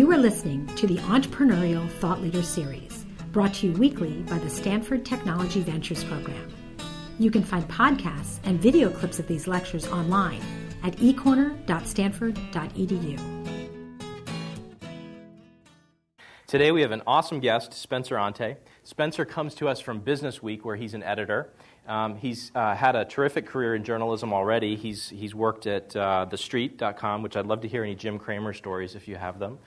You are listening to the Entrepreneurial Thought Leader Series, brought to you weekly by the Stanford Technology Ventures Program. You can find podcasts and video clips of these lectures online at ecorner.stanford.edu. Today we have an awesome guest, Spencer Ante. Spencer comes to us from Business Week, where he's an editor. Um, he's uh, had a terrific career in journalism already. He's, he's worked at uh, TheStreet.com, which I'd love to hear any Jim Cramer stories if you have them.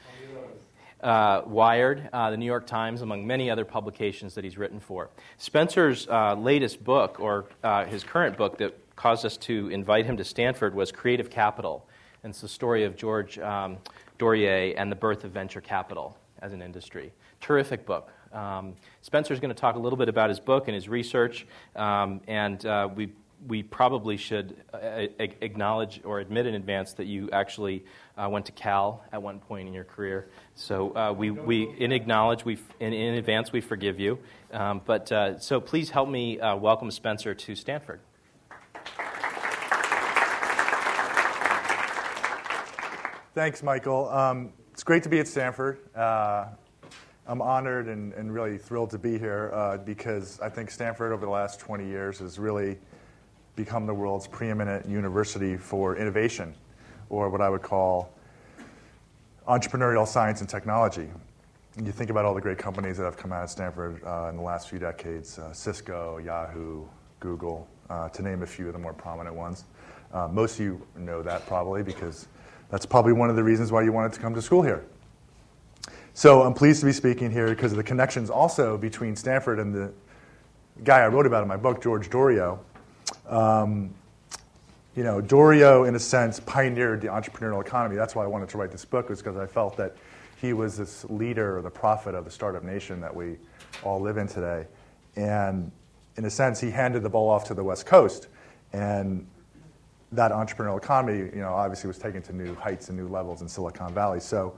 Uh, Wired, uh, the New York Times, among many other publications that he's written for. Spencer's uh, latest book, or uh, his current book that caused us to invite him to Stanford, was Creative Capital. And it's the story of George um, Doriot and the birth of venture capital as an industry. Terrific book. Um, Spencer's going to talk a little bit about his book and his research, um, and uh, we we probably should uh, acknowledge or admit in advance that you actually uh, went to Cal at one point in your career. So uh, we, we in acknowledge we in, in advance we forgive you. Um, but uh, so please help me uh, welcome Spencer to Stanford. Thanks, Michael. Um, it's great to be at Stanford. Uh, I'm honored and, and, really thrilled to be here because I think Stanford over the last 20 years has really become the world's preeminent university for innovation, or what I would call entrepreneurial science and technology. And you think about all the great companies that have come out of Stanford uh, in the last few decades uh, Cisco, Yahoo, Google, uh, to name a few of the more prominent ones. Uh, most of you know that probably because that's probably one of the reasons why you wanted to come to school here. So I'm pleased to be speaking here because of the connections also between Stanford and the guy I wrote about in my book, George Doriot. Um, you know, Doriot, in a sense, pioneered the entrepreneurial economy. That's why I wanted to write this book, was because I felt that he was this leader the prophet of the startup nation that we all live in today. And in a sense, he handed the ball off to the West Coast. And that entrepreneurial economy, you know, obviously was taken to new heights and new levels in Silicon Valley. So,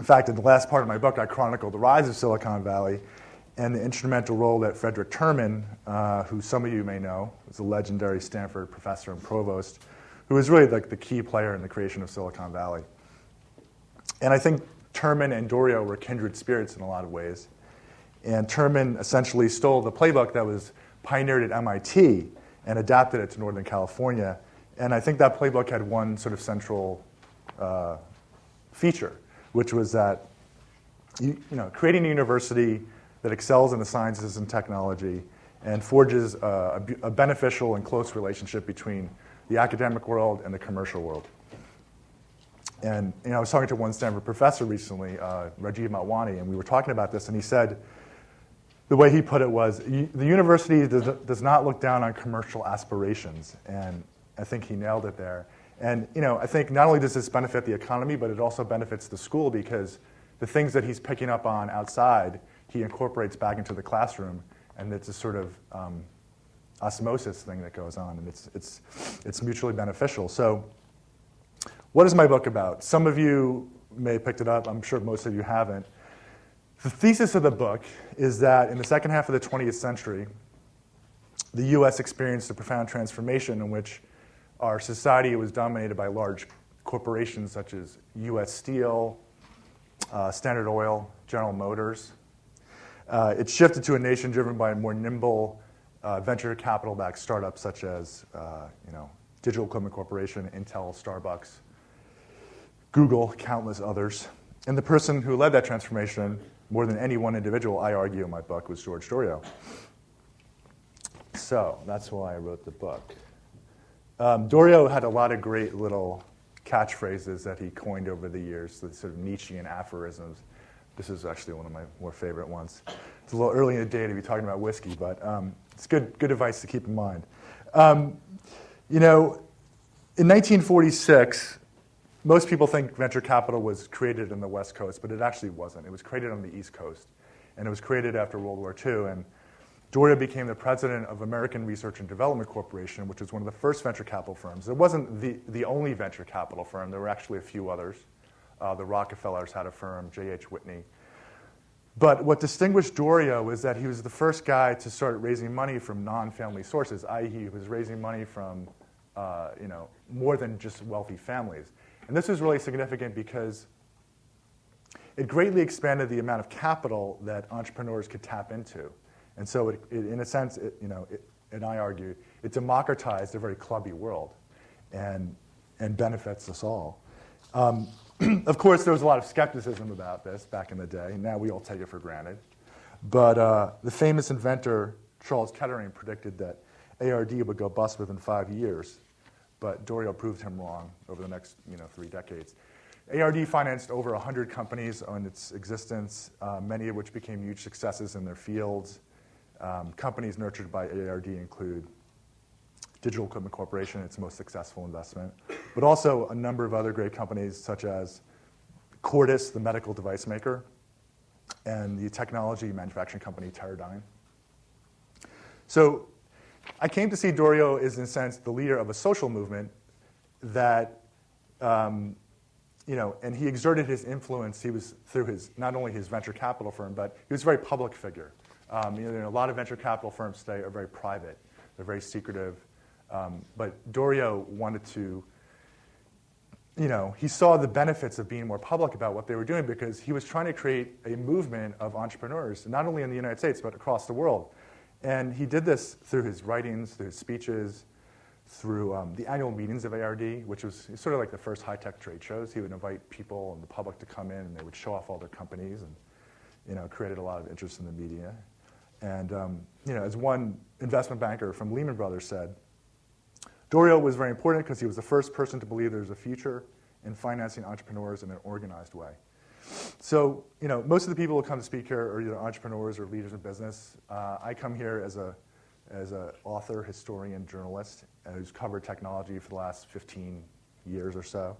in fact, in the last part of my book, I chronicle the rise of Silicon Valley and the instrumental role that Frederick Terman, uh, who some of you may know, was a legendary Stanford professor and provost, who was really like the key player in the creation of Silicon Valley. And I think Terman and Doriot were kindred spirits in a lot of ways. And Terman essentially stole the playbook that was pioneered at MIT and adapted it to Northern California and I think that playbook had one sort of central uh, feature, which was that you, you, know, creating a university that excels in the sciences and technology and forges a, a, beneficial and close relationship between the academic world and the commercial world. And you know, I was talking to one Stanford professor recently, uh, Rajiv Motwani, and we were talking about this, and he said, the way he put it was, the university does, does not look down on commercial aspirations. And I think he nailed it there. And you know, I think not only does this benefit the economy, but it also benefits the school because the things that he's picking up on outside, he incorporates back into the classroom, and it's a sort of um, osmosis thing that goes on, and it's, it's, it's mutually beneficial. So, what is my book about? Some of you may have picked it up, I'm sure most of you haven't. The thesis of the book is that in the second half of the 20th century, the US experienced a profound transformation in which our society was dominated by large corporations such as U.S. Steel, uh, Standard Oil, General Motors. Uh, it shifted to a nation driven by more nimble uh, venture capital-backed startups such as, uh, you know, Digital Equipment Corporation, Intel, Starbucks, Google, countless others. And the person who led that transformation, more than any one individual, I argue in my book, was George Doriot. So that's why I wrote the book. Um, Doriot had a lot of great little catchphrases that he coined over the years, the sort of Nietzschean aphorisms. This is actually one of my more favorite ones. It's a little early in the day to be talking about whiskey, but um, it's good, good advice to keep in mind. Um, you know, in 1946, most people think venture capital was created in the West Coast, but it actually wasn't. It was created on the East Coast, and it was created after World War II. And Doriot became the president of American Research and Development Corporation, which was one of the first venture capital firms. It wasn't the, the only venture capital firm, there were actually a few others. Uh, the Rockefellers had a firm, J.H. Whitney. But what distinguished Doriot was that he was the first guy to start raising money from non family sources, i.e., he was raising money from uh, you know, more than just wealthy families. And this is really significant because it greatly expanded the amount of capital that entrepreneurs could tap into. And so, it, it, in a sense, it, you know, and I argue, it democratized a very clubby world and, and benefits us all. Um, of course, there was a lot of skepticism about this back in the day. Now we all take it for granted. But uh, the famous inventor, Charles Kettering, predicted that ARD would go bust within five years. But Doriot proved him wrong over the next you know, three decades. ARD financed over 100 companies on its existence, uh, many of which became huge successes in their fields. Um, companies nurtured by ARD include Digital Equipment Corporation, its most successful investment, but also a number of other great companies such as Cordis, the medical device maker, and the technology manufacturing company Teradyne. So I came to see Doriot as, in a sense, the leader of a social movement that, um, you know, and he exerted his influence. He was through his not only his venture capital firm, but he was a very public figure. Um, you know, a lot of venture capital firms today are very private. They're very secretive. Um, but Doriot wanted to, you know, he saw the benefits of being more public about what they were doing because he was trying to create a movement of entrepreneurs, not only in the United States, but across the world. And he did this through his writings, through his speeches, through um, the annual meetings of ARD, which was sort of like the first high tech trade shows. He would invite people and the public to come in, and they would show off all their companies, and you know, created a lot of interest in the media. And um, you know, as one investment banker from Lehman Brothers said, Doriot was very important because he was the first person to believe there's a future in financing entrepreneurs in an organized way. So, you know, most of the people who come to speak here are either entrepreneurs or leaders in business. Uh, I come here as a as an author, historian, journalist who's covered technology for the last 15 years or so.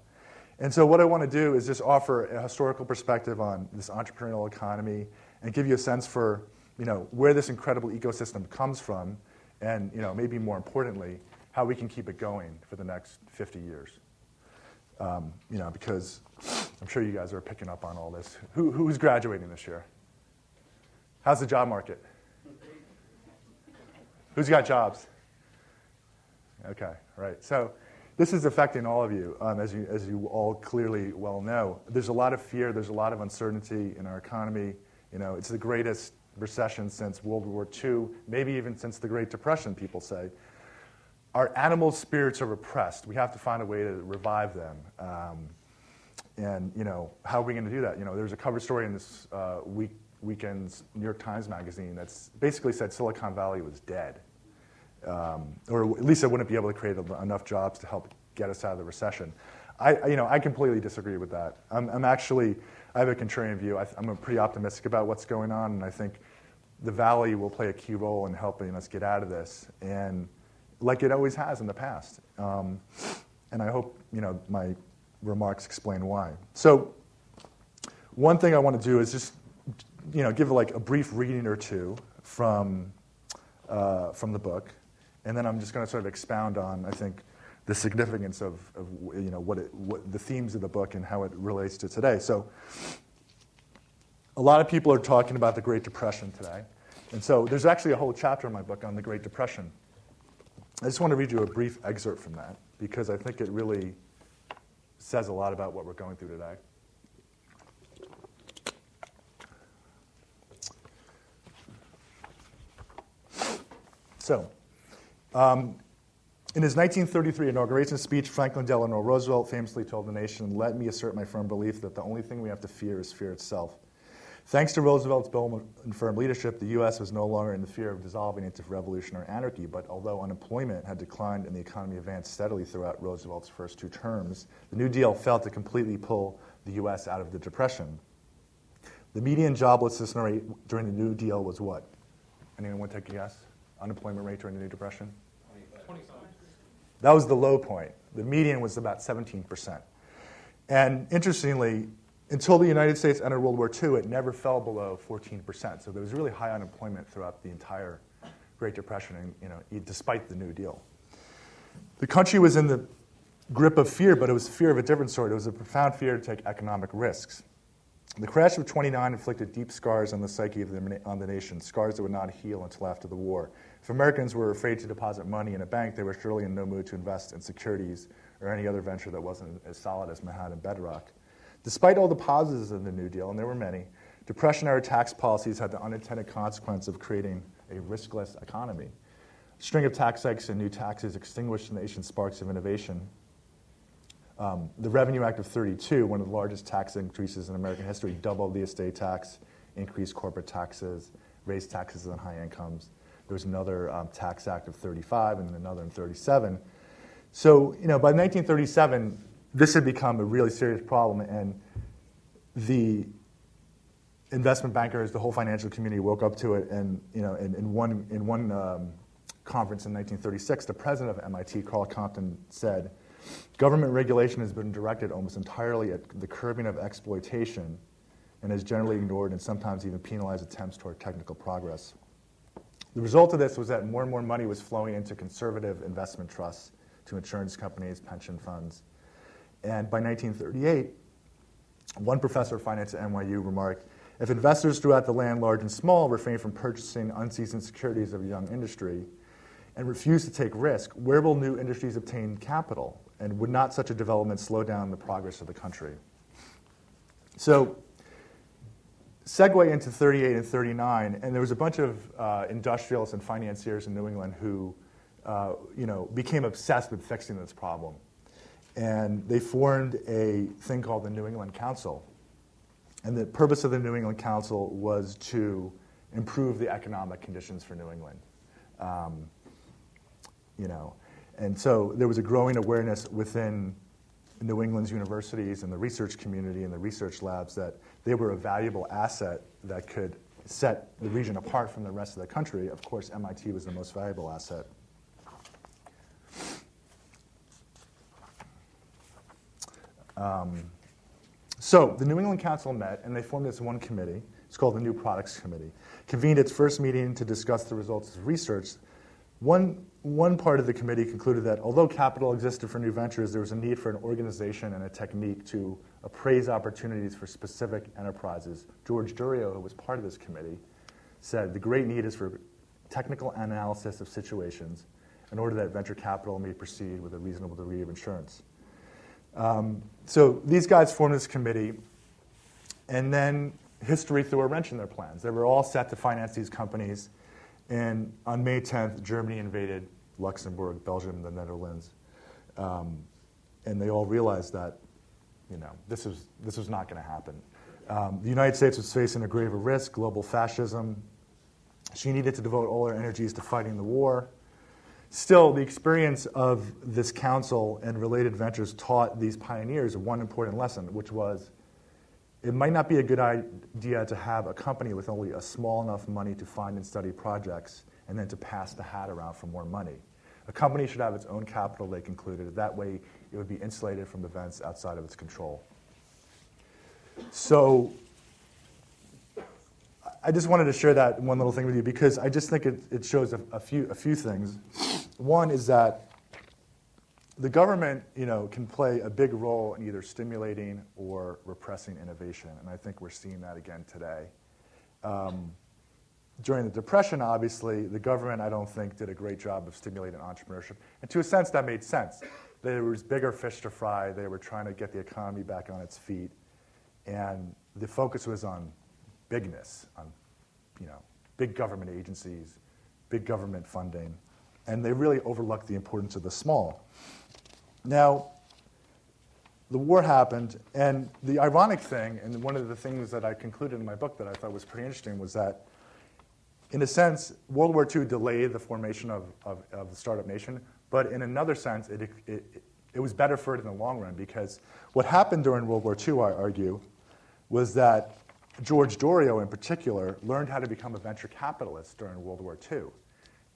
And so, what I want to do is just offer a historical perspective on this entrepreneurial economy and give you a sense for, you know, where this incredible ecosystem comes from, and you know, maybe more importantly, how we can keep it going for the next 50 years. Um, you know, because I'm sure you guys are picking up on all this. Who, who's graduating this year? How's the job market? Who's got jobs? Okay, right. So this is affecting all of you, um, as you, as you all clearly well know. There's a lot of fear. There's a lot of uncertainty in our economy. You know, it's the greatest recession since World War II, maybe even since the Great Depression. People say our animal spirits are repressed. We have to find a way to revive them. Um, and you know, how are we going to do that? You know, there's a cover story in this uh, week, weekend's New York Times magazine that's basically said Silicon Valley was dead, um, or at least it wouldn't be able to create enough jobs to help get us out of the recession. I, you know, I completely disagree with that. I'm, I'm actually, I have a contrarian view. I, am pretty optimistic about what's going on, and I think the Valley will play a key role in helping us get out of this. And like it always has in the past. Um, and I hope you know my remarks explain why. So, one thing I want to do is just you know give like a brief reading or two from uh, from the book, and then I'm just going to sort of expound on I think the significance of, of you know what, it, what the themes of the book and how it relates to today. So, a lot of people are talking about the Great Depression today, and so there's actually a whole chapter in my book on the Great Depression. I just want to read you a brief excerpt from that because I think it really says a lot about what we're going through today. So, um, in his 1933 inauguration speech, Franklin Delano Roosevelt famously told the nation, Let me assert my firm belief that the only thing we have to fear is fear itself. Thanks to Roosevelt's bold and firm leadership, the U.S. was no longer in the fear of dissolving into revolution or anarchy. But although unemployment had declined and the economy advanced steadily throughout Roosevelt's first two terms, the New Deal failed to completely pull the U.S. out of the Depression. The median joblessness rate during the New Deal was what? Anyone want to take a guess? Unemployment rate during the New Depression? 20. That was the low point. The median was about 17%. And interestingly, until the United States entered World War II, it never fell below 14%. So there was really high unemployment throughout the entire Great Depression, and, you know, despite the New Deal. The country was in the grip of fear, but it was fear of a different sort. It was a profound fear to take economic risks. The crash of 29 inflicted deep scars on the psyche of the, on the nation, scars that would not heal until after the war. If Americans were afraid to deposit money in a bank, they were surely in no mood to invest in securities or any other venture that wasn't as solid as Manhattan bedrock. Despite all the positives of the New Deal, and there were many, Depression era tax policies had the unintended consequence of creating a riskless economy. A string of tax hikes and new taxes extinguished the nation's sparks of innovation. Um, the Revenue Act of 32, one of the largest tax increases in American history, doubled the estate tax, increased corporate taxes, raised taxes on high incomes. There was another um, tax act of 35 and another in 37. So, you know, by 1937, this had become a really serious problem, and the investment bankers, the whole financial community woke up to it. And you know, in, in one in one um, conference in 1936, the president of MIT, Karl Compton, said, "Government regulation has been directed almost entirely at the curbing of exploitation, and has generally ignored and sometimes even penalized attempts toward technical progress." The result of this was that more and more money was flowing into conservative investment trusts, to insurance companies, pension funds, and by 1938. One professor of finance at NYU remarked, if investors throughout the land, large and small, refrain from purchasing unseasoned securities of a young industry and refuse to take risk, where will new industries obtain capital? And would not such a development slow down the progress of the country? So, segue into 38 and 39, and there was a bunch of uh, industrialists and financiers in New England who uh, you know, became obsessed with fixing this problem. And they formed a thing called the New England Council, and the purpose of the New England Council was to improve the economic conditions for New England. Um, you know, and so there was a growing awareness within New England's universities and the research community and the research labs that they were a valuable asset that could set the region apart from the rest of the country. Of course, MIT was the most valuable asset. Um, so the New England Council met and they formed this one committee. It's called the New Products Committee. Convened its first meeting to discuss the results of research. One, one part of the committee concluded that although capital existed for new ventures, there was a need for an organization and a technique to appraise opportunities for specific enterprises. George Doriot, who was part of this committee, said the great need is for technical analysis of situations in order that venture capital may proceed with a reasonable degree of insurance. Um, so these guys formed this committee, and then history threw a wrench in their plans. They were all set to finance these companies, and on May 10th, Germany invaded Luxembourg, Belgium, the Netherlands, um, and they all realized that, you know, this was this was not going to happen. Um, the United States was facing a graver risk, global fascism. She needed to devote all her energies to fighting the war. Still, the experience of this council and related ventures taught these pioneers one important lesson, which was it might not be a good idea to have a company with only a small enough money to find and study projects and then to pass the hat around for more money. A company should have its own capital, they concluded. That way, it would be insulated from events outside of its control. So, I just wanted to share that one little thing with you because I just think it, it shows a, a, few, a few things. One is that the government you know, can play a big role in either stimulating or repressing innovation, and I think we're seeing that again today. Um, during the Depression, obviously, the government, I don't think, did a great job of stimulating entrepreneurship. And to a sense, that made sense. There was bigger fish to fry. They were trying to get the economy back on its feet. And the focus was on bigness, on you know, big government agencies, big government funding, and they really overlooked the importance of the small. Now, the war happened, and the ironic thing, and one of the things that I concluded in my book that I thought was pretty interesting, was that, in a sense, World War II delayed the formation of, of, of the startup nation, but in another sense, it, it, it was better for it in the long run because what happened during World War II, I argue, was that George Doriot, in particular, learned how to become a venture capitalist during World War II.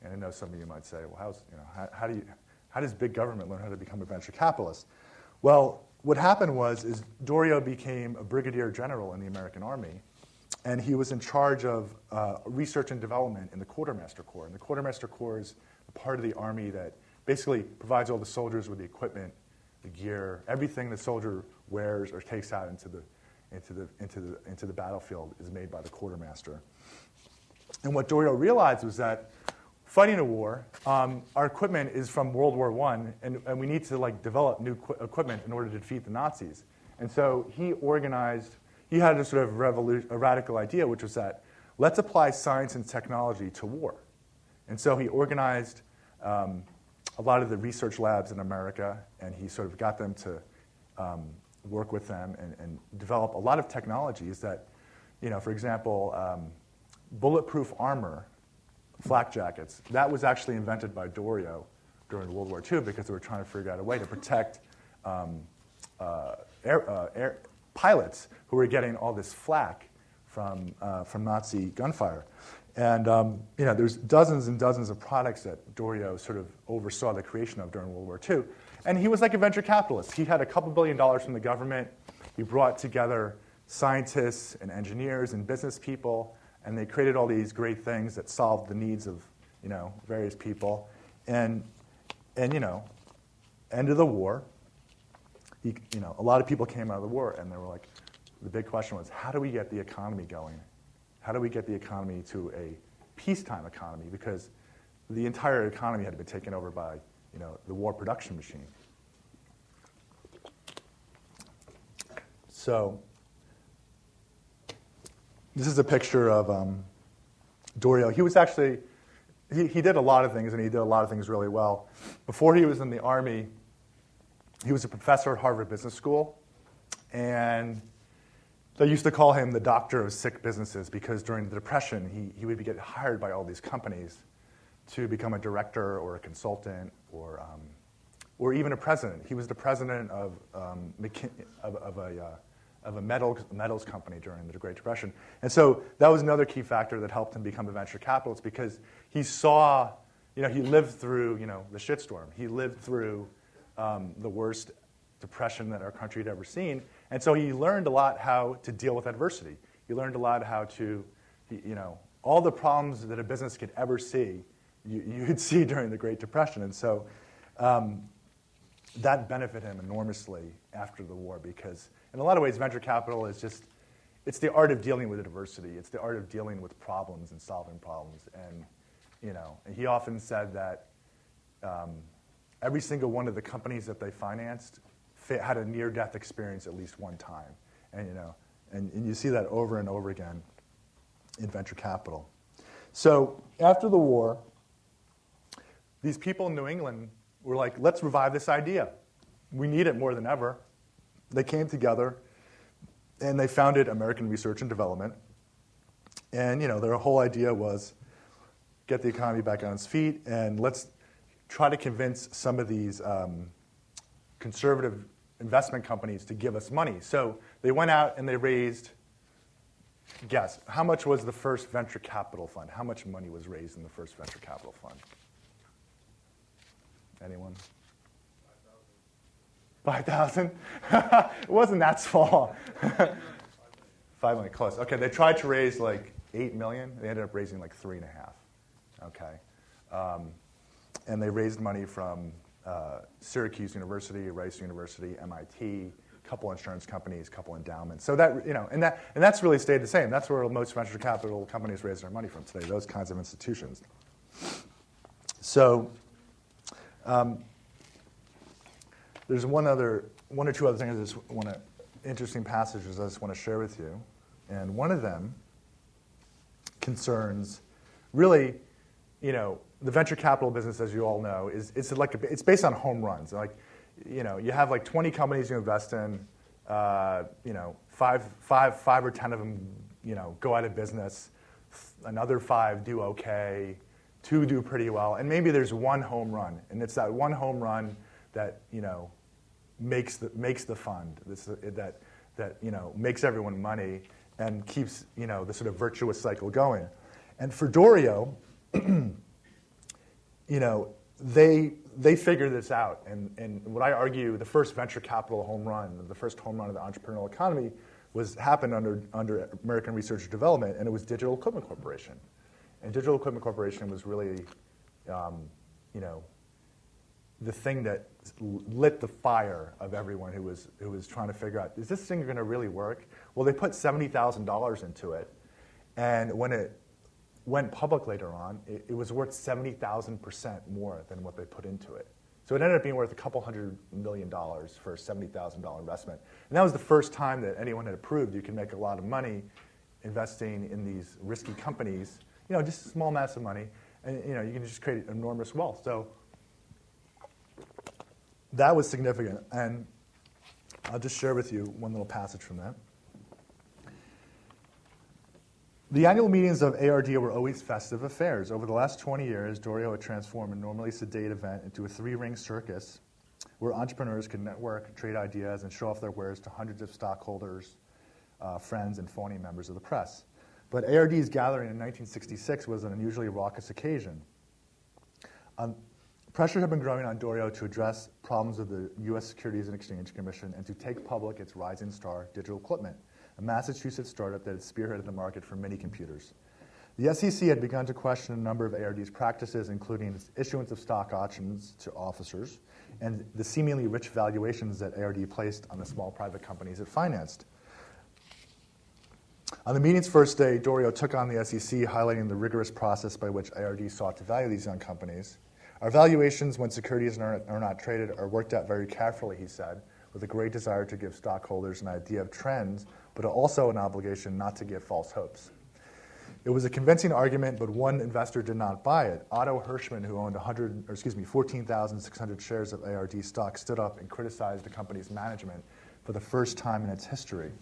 And I know some of you might say, well, how's, you know, how, how, do you, how does big government learn how to become a venture capitalist? Well, what happened was is Doriot became a brigadier general in the American Army, and he was in charge of uh, research and development in the Quartermaster Corps. And the Quartermaster Corps is a part of the Army that basically provides all the soldiers with the equipment, the gear, everything the soldier wears or takes out into the into the, into the, into the battlefield is made by the quartermaster. And what Doriot realized was that fighting a war, um, our equipment is from World War I, and, and we need to like, develop new qu- equipment in order to defeat the Nazis. And so he organized, he had a sort of revolu- a radical idea, which was that let's apply science and technology to war. And so he organized um, a lot of the research labs in America, and he sort of got them to um, work with them and, and, develop a lot of technologies that, you know, for example, um, bulletproof armor, flak jackets, that was actually invented by Doriot during World War II because they were trying to figure out a way to protect um, uh, air, uh, air, pilots who were getting all this flak from, uh, from Nazi gunfire. And um, you know, there's dozens and dozens of products that Doriot sort of oversaw the creation of during World War II. And he was like a venture capitalist. He had a couple billion dollars from the government. He brought together scientists and engineers and business people, and they created all these great things that solved the needs of you know, various people. And, and you know, end of the war, he, you know, a lot of people came out of the war, and they were like, the big question was, how do we get the economy going? How do we get the economy to a peacetime economy? Because the entire economy had been taken over by you know, the war production machine. So this is a picture of um, Doriot. He was actually, he, he did a lot of things, and he did a lot of things really well. Before he was in the Army, he was a professor at Harvard Business School, and they used to call him the doctor of sick businesses because during the Depression, he, he would get hired by all these companies to become a director or a consultant or, um, or even a president. He was the president of, um, of, of, a, uh, of a metals, metals company during the Great Depression. And so that was another key factor that helped him become a venture capitalist because he saw, you know, he lived through, you know, the shitstorm. He lived through um, the worst depression that our country had ever seen. And so he learned a lot how to deal with adversity. He learned a lot how to, you know, all the problems that a business could ever see, you, you'd see during the Great Depression. And so um, that benefited him enormously after the war because, in a lot of ways, venture capital is just, it's the art of dealing with adversity. It's the art of dealing with problems and solving problems. And, you know, he often said that um, every single one of the companies that they financed had a near-death experience at least one time. And, you know, and, and you see that over and over again in venture capital. So after the war, these people in New England were like, let's revive this idea. We need it more than ever. They came together and they founded American Research and Development. And you know, their whole idea was get the economy back on its feet and let's try to convince some of these um, conservative investment companies to give us money. So they went out and they raised, guess, how much was the first venture capital fund? How much money was raised in the first venture capital fund? Anyone? 5,000? it wasn't that small. 5 million, close. Okay, they tried to raise like 8 million. They ended up raising like 3.5. Okay. Um, and they raised money from uh, Syracuse University, Rice University, MIT, a couple insurance companies, a couple endowments. So that, you know, and, that, and that's really stayed the same. That's where most venture capital companies raise their money from today, those kinds of institutions. So um, there's one other, one or two other things I just want to, interesting passages I just want to share with you. And one of them concerns really, you know, the venture capital business, as you all know, is it's like a, it's based on home runs. Like, you know, you have like 20 companies you invest in. Uh, you know, five, five, five or 10 of them, you know, go out of business. Another five do okay. Two do pretty well, and maybe there's one home run, and it's that one home run that you know makes the makes the fund. This, that that you know makes everyone money and keeps you know the sort of virtuous cycle going. And for Doriot. you know, they, they figured this out. And, and what I argue, the first venture capital home run, the first home run of the entrepreneurial economy, was happened under, under American Research and Development, and it was Digital Equipment Corporation. And Digital Equipment Corporation was really, um, you know, the thing that lit the fire of everyone who was, who was trying to figure out, is this thing going to really work? Well, they put $70,000 into it. And when it went public later on, it, it was worth 70,000% more than what they put into it. So it ended up being worth a couple hundred million dollars for a $70,000 investment. And that was the first time that anyone had proved you can make a lot of money investing in these risky companies, you know, just a small amounts of money, and you know, you can just create enormous wealth. So that was significant. And I'll just share with you one little passage from that. The annual meetings of ARD were always festive affairs. Over the last 20 years, Doriot had transformed a normally sedate event into a three ring circus where entrepreneurs could network, trade ideas, and show off their wares to hundreds of stockholders, uh, friends, and phony members of the press. But ARD's gathering in 1966 was an unusually raucous occasion. Um, pressure had been growing on Doriot to address problems of the U.S. Securities and Exchange Commission and to take public its rising star, Digital Equipment a Massachusetts startup that had spearheaded the market for mini computers. The SEC had begun to question a number of ARD's practices, including its issuance of stock options to officers and the seemingly rich valuations that ARD placed on the small private companies it financed. On the meeting's first day, Doriot took on the SEC, highlighting the rigorous process by which ARD sought to value these young companies. Our valuations, when securities are, are not traded, are worked out very carefully, he said, with a great desire to give stockholders an idea of trends but also an obligation not to give false hopes. It was a convincing argument, but one investor did not buy it. Otto Hirschman, who owned 100, or excuse me, 14,600 shares of ARD stock, stood up and criticized the company's management for the first time in its history.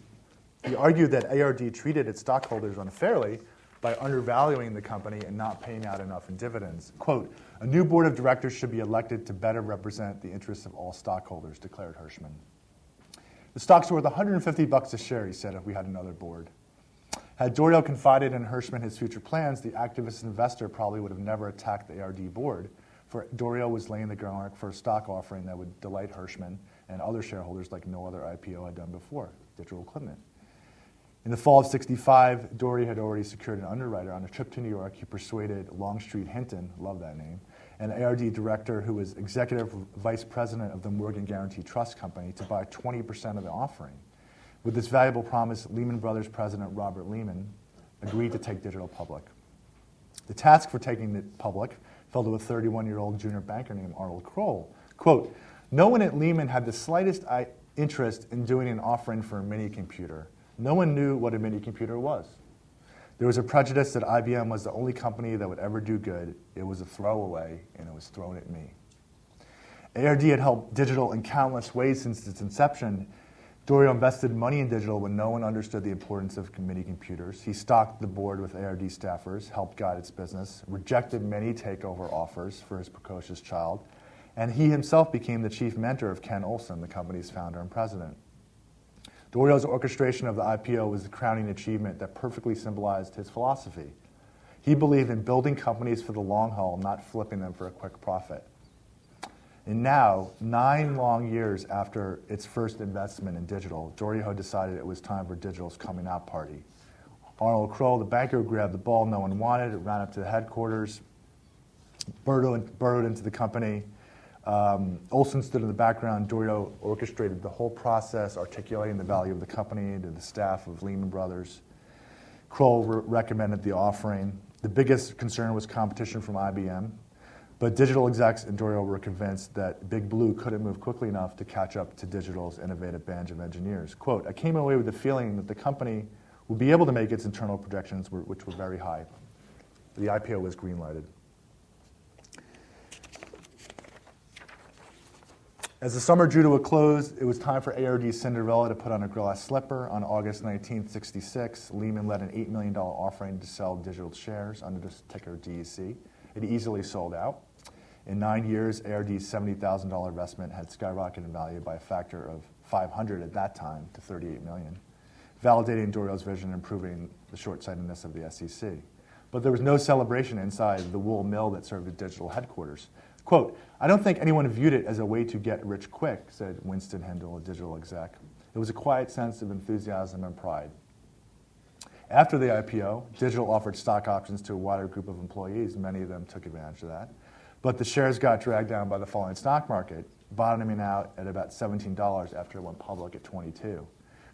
He argued that ARD treated its stockholders unfairly by undervaluing the company and not paying out enough in dividends. Quote, a new board of directors should be elected to better represent the interests of all stockholders, declared Hirschman. The stock's worth 150 bucks a share, he said, if we had another board. Had Doriot confided in Hirschman his future plans, the activist investor probably would have never attacked the ARD board, for Doriot was laying the groundwork for a stock offering that would delight Hirschman and other shareholders like no other IPO had done before, Digital Equipment. In the fall of 65, Doriot had already secured an underwriter. On a trip to New York, he persuaded Longstreet Hinton, love that name, an ARD director who was executive vice president of the Morgan Guaranty Trust Company, to buy 20% of the offering. With this valuable promise, Lehman Brothers president Robert Lehman agreed to take digital public. The task for taking it public fell to a 31 year old junior banker named Arnold Kroll. Quote, no one at Lehman had the slightest interest in doing an offering for a mini computer. No one knew what a mini computer was. There was a prejudice that IBM was the only company that would ever do good. It was a throwaway, and it was thrown at me. ARD had helped digital in countless ways since its inception. Doriot invested money in digital when no one understood the importance of mini computers. He stocked the board with ARD staffers, helped guide its business, rejected many takeover offers for his precocious child, and he himself became the chief mentor of Ken Olsen, the company's founder and president. Doriot's orchestration of the IPO was the crowning achievement that perfectly symbolized his philosophy. He believed in building companies for the long haul, not flipping them for a quick profit. And now, nine long years after its first investment in digital, Doriot decided it was time for digital's coming out party. Arnold Kroll, the banker, grabbed the ball no one wanted, ran up to the headquarters, burrowed, burrowed into the company, um, Olsen stood in the background. Doriot orchestrated the whole process, articulating the value of the company to the staff of Lehman Brothers. Kroll re- recommended the offering. The biggest concern was competition from IBM, but digital execs and Doriot were convinced that Big Blue couldn't move quickly enough to catch up to digital's innovative bench of engineers. Quote, I came away with the feeling that the company would be able to make its internal projections, which were very high. The IPO was greenlighted. As the summer drew to a close, it was time for ARD's Cinderella to put on a glass slipper. On August 1966, Lehman led an $8 million offering to sell digital shares under the ticker DEC. It easily sold out. In nine years, ARD's $70,000 investment had skyrocketed in value by a factor of 500 at that time to 38 million, validating Doriot's vision and improving the short-sightedness of the SEC. But there was no celebration inside the wool mill that served as digital headquarters. Quote, I don't think anyone viewed it as a way to get rich quick, said Winston Hindle, a digital exec. It was a quiet sense of enthusiasm and pride. After the IPO, Digital offered stock options to a wider group of employees. Many of them took advantage of that. But the shares got dragged down by the falling stock market, bottoming out at about $17 after it went public at 22.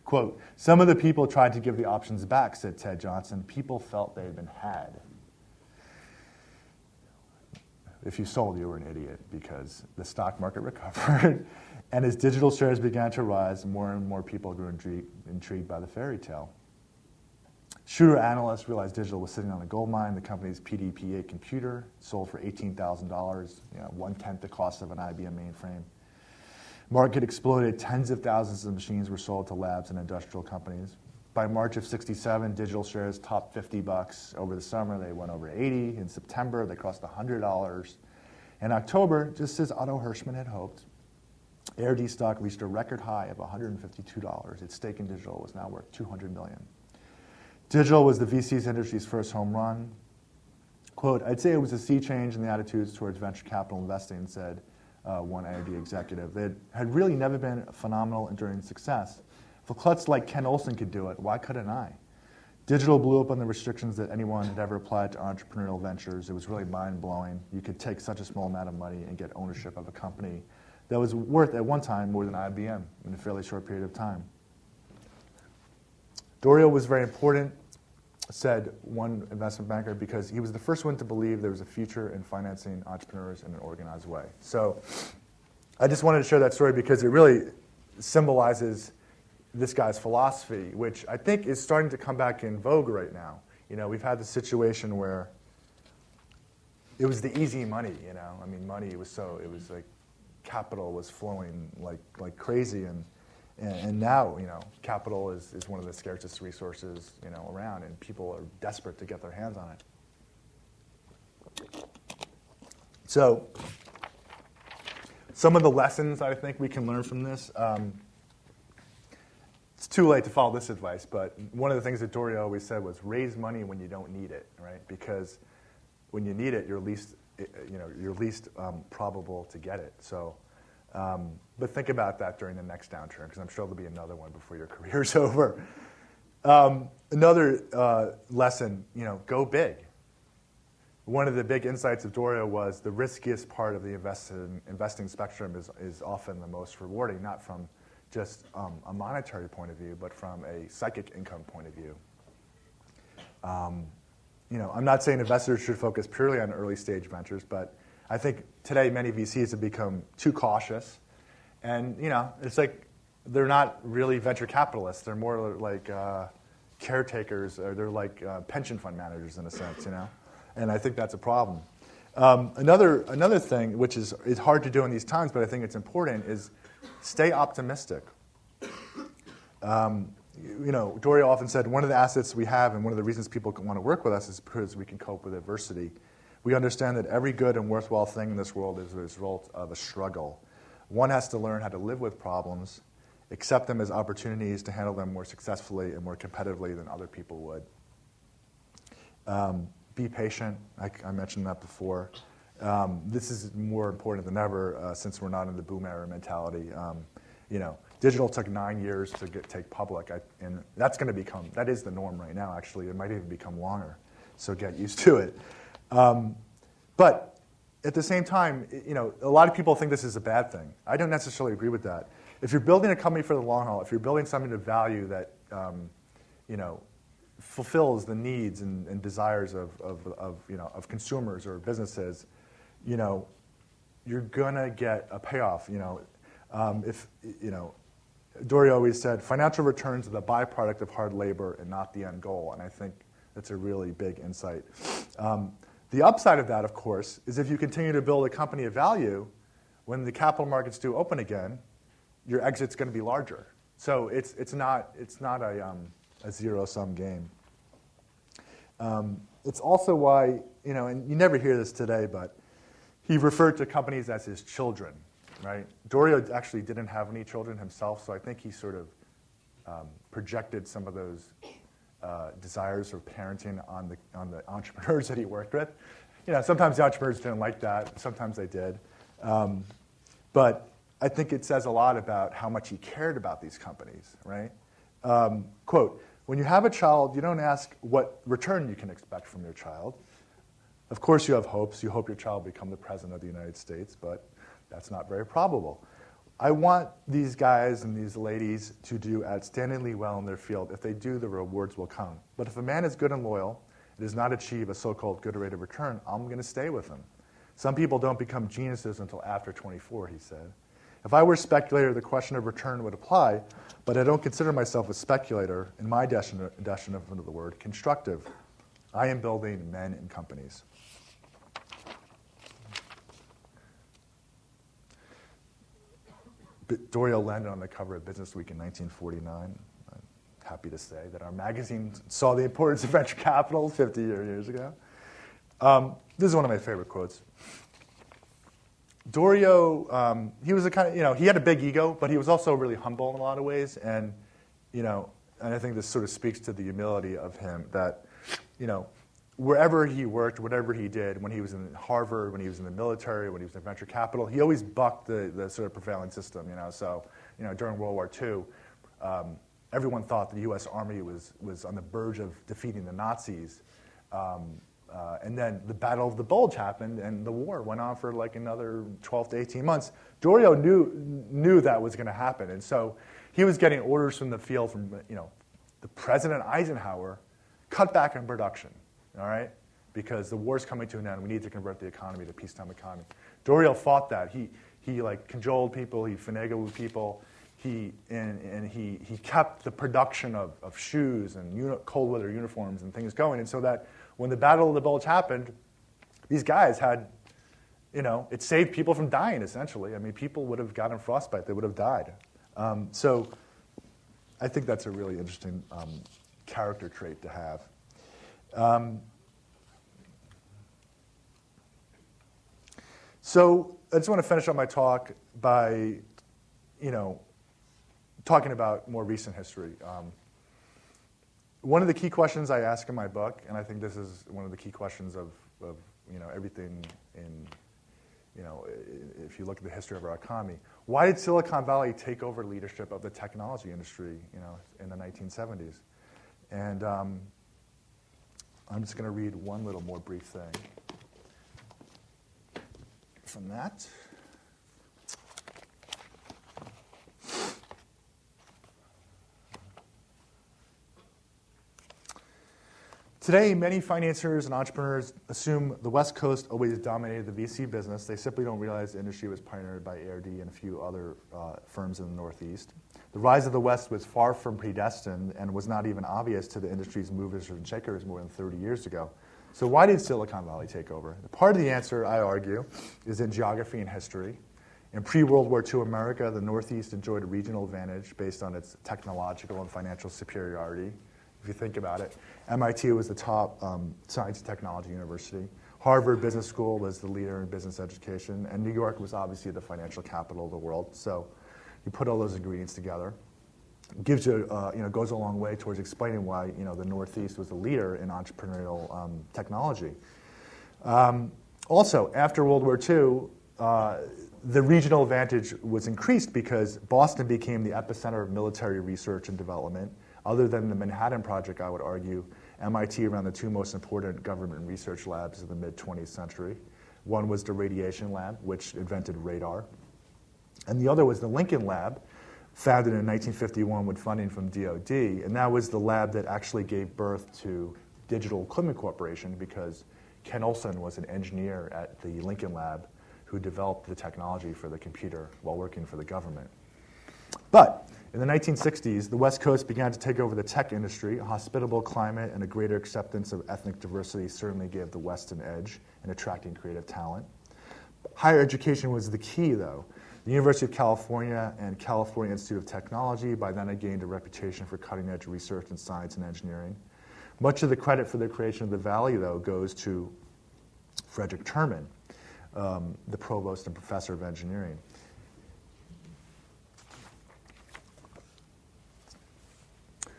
Quote, some of the people tried to give the options back, said Ted Johnson. People felt they had been had. If you sold, you were an idiot because the stock market recovered. and as digital shares began to rise, more and more people grew intrigued, by the fairy tale. Shrewder analysts realized digital was sitting on a gold mine. The company's PDP-8 computer sold for $18,000, you know, one tenth the cost of an IBM mainframe. Market exploded. Tens of thousands of machines were sold to labs and industrial companies. By March of 67, digital shares topped 50 bucks. Over the summer, they went over 80. In September, they crossed $100. In October, just as Otto Hirschman had hoped, ARD stock reached a record high of $152. Its stake in digital was now worth 200 million. Digital was the VC's industry's first home run. Quote, I'd say it was a sea change in the attitudes towards venture capital investing, said uh, one ARD executive. They had really never been a phenomenal enduring success. If a klutz like Ken Olsen could do it, why couldn't I? Digital blew up on the restrictions that anyone had ever applied to entrepreneurial ventures. It was really mind blowing. You could take such a small amount of money and get ownership of a company that was worth at one time more than IBM in a fairly short period of time. Doriot was very important, said one investment banker, because he was the first one to believe there was a future in financing entrepreneurs in an organized way. So I just wanted to share that story because it really symbolizes this guy's philosophy, which I think is starting to come back in vogue right now. You know, we've had the situation where it was the easy money, you know. I mean, money was so, it was like capital was flowing like, like crazy. And, and, and, now, you know, capital is, is one of the scarcest resources, you know, around, and people are desperate to get their hands on it. So, some of the lessons I think we can learn from this. Um, too late to follow this advice, but one of the things that Doriot always said was raise money when you don't need it, right? Because when you need it, you're least, you know, you're least um, probable to get it. So, um, but think about that during the next downturn, because I'm sure there'll be another one before your career's over. Um, another uh, lesson, you know, go big. One of the big insights of Doriot was the riskiest part of the investing spectrum is, is often the most rewarding, not from just um, a monetary point of view, but from a psychic income point of view. Um, you know, I'm not saying investors should focus purely on early stage ventures, but I think today many VCs have become too cautious, and you know, it's like they're not really venture capitalists; they're more like uh, caretakers, or they're like uh, pension fund managers in a sense, you know. And I think that's a problem. Um, another another thing, which is is hard to do in these times, but I think it's important, is stay optimistic. Um, you know, Doriot often said one of the assets we have and one of the reasons people want to work with us is because we can cope with adversity. We understand that every good and worthwhile thing in this world is a result of a struggle. One has to learn how to live with problems, accept them as opportunities to handle them more successfully and more competitively than other people would. Um, be patient. I, I mentioned that before. Um, this is more important than ever uh, since we're not in the boom era mentality. Um, you know, digital took nine years to get take public, I, and that's going to become that is the norm right now. Actually, it might even become longer. So get used to it. Um, but at the same time, you know, a lot of people think this is a bad thing. I don't necessarily agree with that. If you're building a company for the long haul, if you're building something of value that um, you know fulfills the needs and, and desires of, of, of, you know, of consumers or businesses, you know, you're gonna get a payoff. You know, um, if you know, Doriot always said financial returns are the byproduct of hard labor and not the end goal, and I think that's a really big insight. Um, the upside of that, of course, is if you continue to build a company of value, when the capital markets do open again, your exit's going to be larger. So it's, it's not, it's not a, um, a zero sum game. Um, it's also why, you know, and you never hear this today, but he referred to companies as his children, right? Doriot actually didn't have any children himself, so I think he sort of um, projected some of those uh, desires of parenting on the, on the entrepreneurs that he worked with. You know, sometimes the entrepreneurs didn't like that, sometimes they did. Um, but I think it says a lot about how much he cared about these companies, right? Um, quote, when you have a child, you don't ask what return you can expect from your child. Of course, you have hopes. You hope your child will become the president of the United States, but that's not very probable. I want these guys and these ladies to do outstandingly well in their field. If they do, the rewards will come. But if a man is good and loyal and does not achieve a so called good rate of return, I'm going to stay with him. Some people don't become geniuses until after 24, he said. If I were a speculator, the question of return would apply, but I don't consider myself a speculator, in my definition of the word, constructive. I am building men and companies. Doriot landed on the cover of Business Week in 1949. I'm happy to say that our magazine saw the importance of venture capital 50 years ago. Um, this is one of my favorite quotes. Doriot, um, he was a kind of, you know, he had a big ego, but he was also really humble in a lot of ways. And, you know, and I think this sort of speaks to the humility of him that, you know, wherever he worked, whatever he did, when he was in Harvard, when he was in the military, when he was in venture capital, he always bucked the, the sort of prevailing system, you know. So, you know, during World War II, um, everyone thought the U.S. Army was, was on the verge of defeating the Nazis. Um, uh, and then the Battle of the Bulge happened, and the war went on for like another 12 to 18 months. Doriot knew, knew that was going to happen, and so he was getting orders from the field from, you know, the President Eisenhower, cut back on production, all right? Because the war's coming to an end. We need to convert the economy to peacetime economy. Doriot fought that. He, he like cajoled people, he finagled with people, he, and, and he, he kept the production of, of shoes and uni- cold weather uniforms and things going, and so that when the Battle of the Bulge happened, these guys had, you know, it saved people from dying, essentially. I mean, people would have gotten frostbite, they would have died. Um, so I think that's a really interesting um, character trait to have. Um, so I just want to finish up my talk by, you know, talking about more recent history. Um, one of the key questions I ask in my book, and I think this is one of the key questions of, of you know, everything in, you know, if you look at the history of our economy, why did Silicon Valley take over leadership of the technology industry, you know, in the 1970s? And um, I'm just going to read one little more brief thing from that. Today, many financiers and entrepreneurs assume the West Coast always dominated the VC business. They simply don't realize the industry was pioneered by ARD and a few other uh, firms in the Northeast. The rise of the West was far from predestined and was not even obvious to the industry's movers and shakers more than 30 years ago. So, why did Silicon Valley take over? Part of the answer, I argue, is in geography and history. In pre World War II America, the Northeast enjoyed a regional advantage based on its technological and financial superiority if you think about it. MIT was the top um, science and technology university. Harvard Business School was the leader in business education, and New York was obviously the financial capital of the world. So you put all those ingredients together, gives you, uh, you know, goes a long way towards explaining why you know the Northeast was the leader in entrepreneurial um, technology. Um, also, after World War II, uh, the regional advantage was increased because Boston became the epicenter of military research and development. Other than the Manhattan Project, I would argue, MIT ran the two most important government research labs of the mid 20th century. One was the Radiation Lab, which invented radar, and the other was the Lincoln Lab, founded in 1951 with funding from DoD, and that was the lab that actually gave birth to Digital Equipment Corporation because Ken Olsen was an engineer at the Lincoln Lab who developed the technology for the computer while working for the government. But in the 1960s, the West Coast began to take over the tech industry. A hospitable climate and a greater acceptance of ethnic diversity certainly gave the West an edge in attracting creative talent. Higher education was the key, though. The University of California and California Institute of Technology by then had gained a reputation for cutting edge research in science and engineering. Much of the credit for the creation of the Valley, though, goes to Frederick Terman, um, the provost and professor of engineering.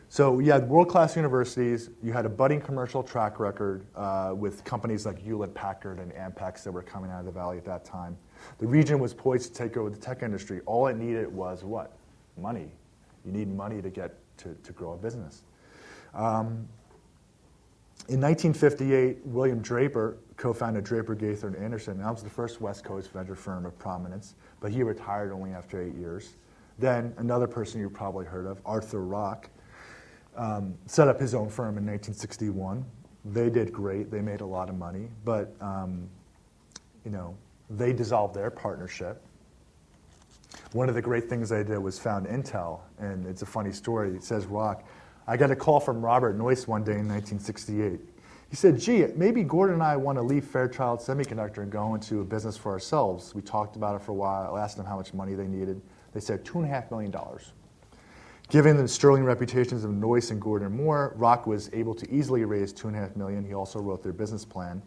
So you had world-class universities. You had a budding commercial track record uh, with companies like Hewlett Packard and Ampex that were coming out of the valley at that time. The region was poised to take over the tech industry. All it needed was what? Money. You need money to get to, to grow a business. Um, in 1958, William Draper co-founded Draper, Gaither, and Anderson. That was the first West Coast venture firm of prominence, but he retired only after eight years. Then another person you've probably heard of, Arthur Rock, um, set up his own firm in 1961. They did great. They made a lot of money. But um, you know, they dissolved their partnership. One of the great things they did was found Intel, and it's a funny story. It says Rock. I got a call from Robert Noyce one day in 1968. He said, gee, maybe Gordon and I want to leave Fairchild Semiconductor and go into a business for ourselves. We talked about it for a while. I asked them how much money they needed. They said $2.5 million. Given the sterling reputations of Noyce and Gordon Moore, Rock was able to easily raise 2.5 million. He also wrote their business plan.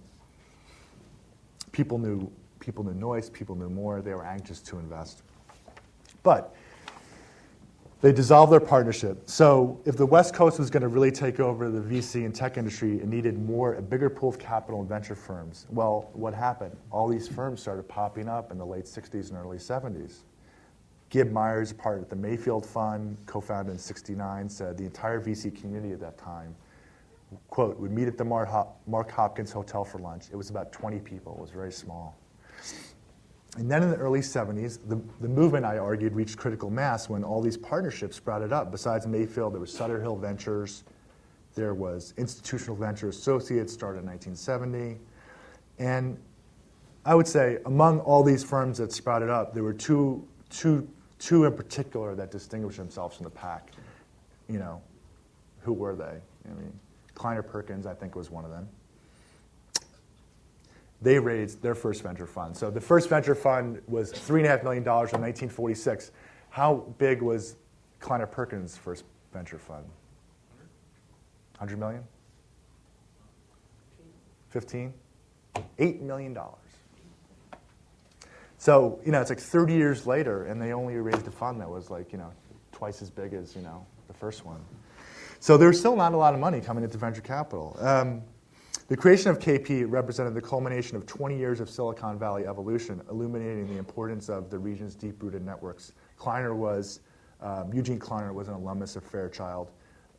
People knew, people knew Noyce, people knew Moore, They were anxious to invest. But they dissolved their partnership. So if the West Coast was going to really take over the VC and tech industry, it needed more, a bigger pool of capital and venture firms. Well, what happened? All these firms started popping up in the late 60s and early 70s. Gib Myers, part of the Mayfield Fund, co-founded in 69, said the entire VC community at that time, quote, would meet at the Mark Hopkins Hotel for lunch. It was about 20 people. It was very small. And then in the early 70s, the, the movement, I argued, reached critical mass when all these partnerships sprouted up. Besides Mayfield, there was Sutter Hill Ventures, there was Institutional Venture Associates, started in 1970. And I would say among all these firms that sprouted up, there were two, two, two in particular that distinguished themselves from the pack. You know, who were they? I mean, Kleiner Perkins, I think, was one of them they raised their first venture fund. So the first venture fund was $3.5 million in 1946. How big was Kleiner Perkins' first venture fund? 100 million? 15? $8 million. So, you know, it's like 30 years later, and they only raised a fund that was like, you know, twice as big as, you know, the first one. So there's still not a lot of money coming into venture capital. Um, the creation of KP represented the culmination of 20 years of Silicon Valley evolution, illuminating the importance of the region's deep-rooted networks. Kleiner was, um, Eugene Kleiner was an alumnus of Fairchild,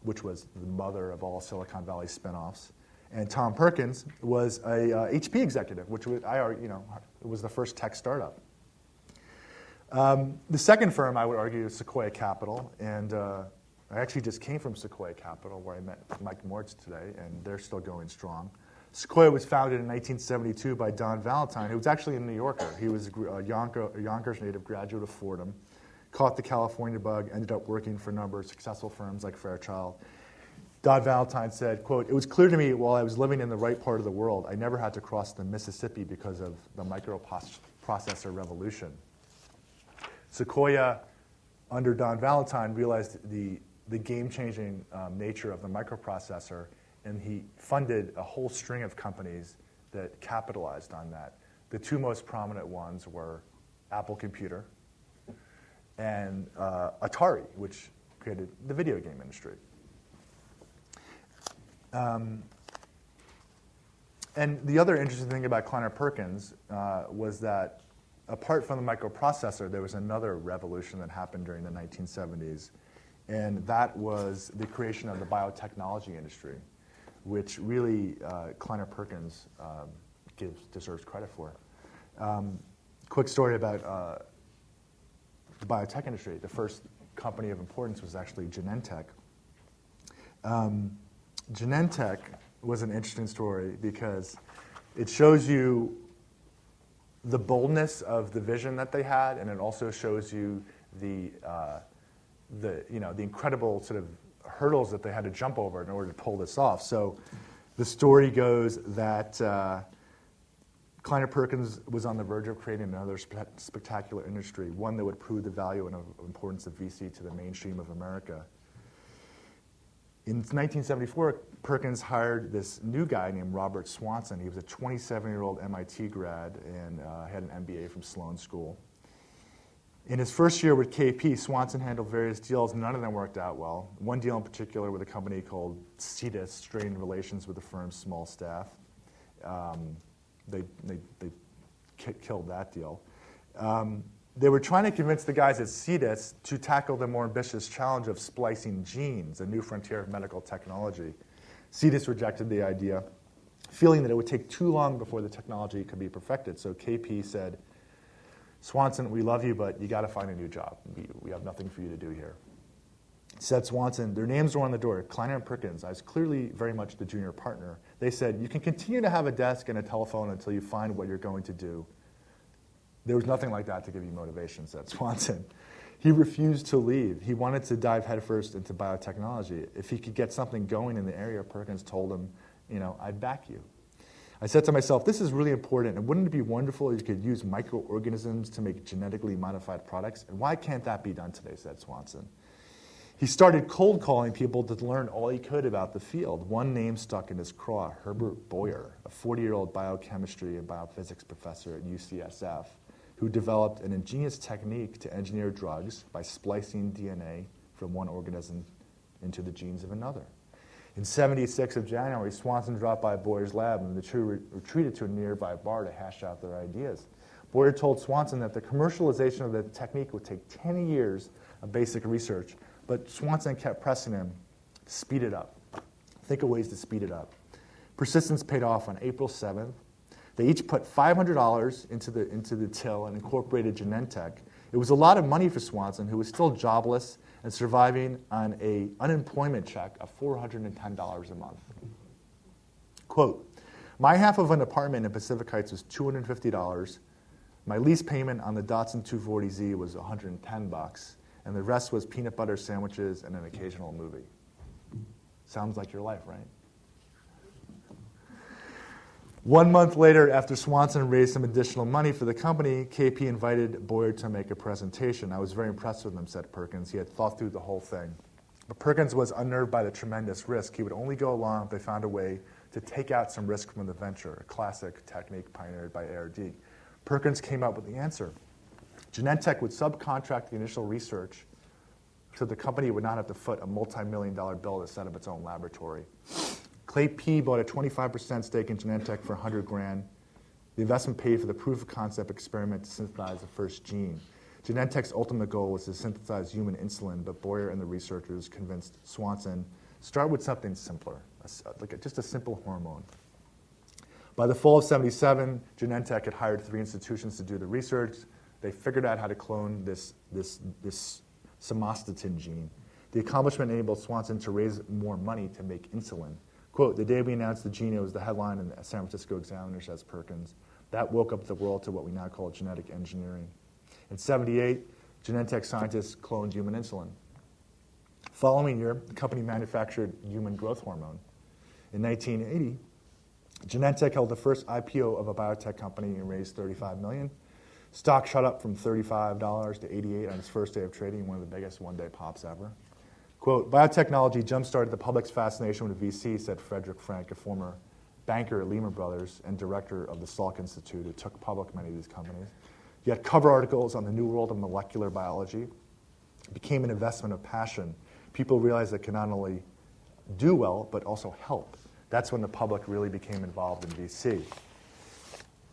which was the mother of all Silicon Valley spinoffs. And Tom Perkins was a uh, HP executive, which was, I, you know, was the first tech startup. Um, the second firm, I would argue, is Sequoia Capital. And uh, I actually just came from Sequoia Capital, where I met Mike Moritz today, and they're still going strong. Sequoia was founded in 1972 by Don Valentine, who was actually a New Yorker. He was a Yonkers native graduate of Fordham, caught the California bug, ended up working for a number of successful firms like Fairchild. Don Valentine said, quote, it was clear to me while I was living in the right part of the world, I never had to cross the Mississippi because of the microprocessor revolution. Sequoia, under Don Valentine, realized the, the game-changing um, nature of the microprocessor and he funded a whole string of companies that capitalized on that. The two most prominent ones were Apple Computer and uh, Atari, which created the video game industry. Um, and the other interesting thing about Kleiner Perkins uh, was that apart from the microprocessor, there was another revolution that happened during the 1970s, and that was the creation of the biotechnology industry which really uh, Kleiner Perkins um, gives, deserves credit for. Um, quick story about uh, the biotech industry. The first company of importance was actually Genentech. Um, Genentech was an interesting story because it shows you the boldness of the vision that they had, and it also shows you the, uh, the, you know, the incredible sort of hurdles that they had to jump over in order to pull this off. So the story goes that uh, Kleiner Perkins was on the verge of creating another spe- spectacular industry, one that would prove the value and importance of VC to the mainstream of America. In 1974, Perkins hired this new guy named Robert Swanson. He was a 27 year old MIT grad and uh, had an MBA from Sloan School. In his first year with KP, Swanson handled various deals. None of them worked out well. One deal in particular with a company called Cetus strained relations with the firm's small staff. Um, they, they, they killed that deal. Um, they were trying to convince the guys at Cetus to tackle the more ambitious challenge of splicing genes, a new frontier of medical technology. Cetus rejected the idea, feeling that it would take too long before the technology could be perfected. So KP said, Swanson, we love you, but you got to find a new job. We, we have nothing for you to do here. said Swanson, their names were on the door, Kleiner and Perkins. I was clearly very much the junior partner. They said, you can continue to have a desk and a telephone until you find what you're going to do. There was nothing like that to give you motivation, said Swanson. He refused to leave. He wanted to dive headfirst into biotechnology. If he could get something going in the area, Perkins told him, you know, I'd back you. I said to myself, this is really important, and wouldn't it be wonderful if you could use microorganisms to make genetically modified products? And why can't that be done today, said Swanson. He started cold calling people to learn all he could about the field. One name stuck in his craw Herbert Boyer, a 40 year old biochemistry and biophysics professor at UCSF, who developed an ingenious technique to engineer drugs by splicing DNA from one organism into the genes of another. In 76 of January, Swanson dropped by Boyer's lab and the two re- retreated to a nearby bar to hash out their ideas. Boyer told Swanson that the commercialization of the technique would take 10 years of basic research but Swanson kept pressing him to speed it up. Think of ways to speed it up. Persistence paid off on April 7th. They each put $500 into the, into the till and incorporated Genentech. It was a lot of money for Swanson, who was still jobless and surviving on a unemployment check of $410 a month. Quote, my half of an apartment in Pacific Heights was $250. My lease payment on the Datsun 240Z was 110 bucks and the rest was peanut butter sandwiches and an occasional movie. Sounds like your life, right? One month later, after Swanson raised some additional money for the company, KP invited Boyer to make a presentation. I was very impressed with him, said Perkins. He had thought through the whole thing. But Perkins was unnerved by the tremendous risk. He would only go along if they found a way to take out some risk from the venture, a classic technique pioneered by ARD. Perkins came up with the answer. Genentech would subcontract the initial research so the company would not have to foot a multi-million dollar bill to set up its own laboratory. KP bought a 25% stake in Genentech for 100 grand. The investment paid for the proof of concept experiment to synthesize the first gene. Genentech's ultimate goal was to synthesize human insulin, but Boyer and the researchers convinced Swanson start with something simpler, like a, just a simple hormone. By the fall of 77, Genentech had hired three institutions to do the research. They figured out how to clone this, this, this somatostatin gene. The accomplishment enabled Swanson to raise more money to make insulin. Quote, the day we announced the gene, was the headline in the San Francisco Examiner, says Perkins. That woke up the world to what we now call genetic engineering. In 78, Genentech scientists cloned human insulin. Following year, the company manufactured human growth hormone. In 1980, Genentech held the first IPO of a biotech company and raised 35 million. Stock shot up from $35 to 88 on its first day of trading, one of the biggest one day pops ever. Quote, biotechnology jump started the public's fascination with VC, said Frederick Frank, a former banker at Lehman Brothers and director of the Salk Institute, who took public many of these companies. Yet cover articles on the new world of molecular biology became an investment of passion. People realized it can not only do well, but also help. That's when the public really became involved in VC.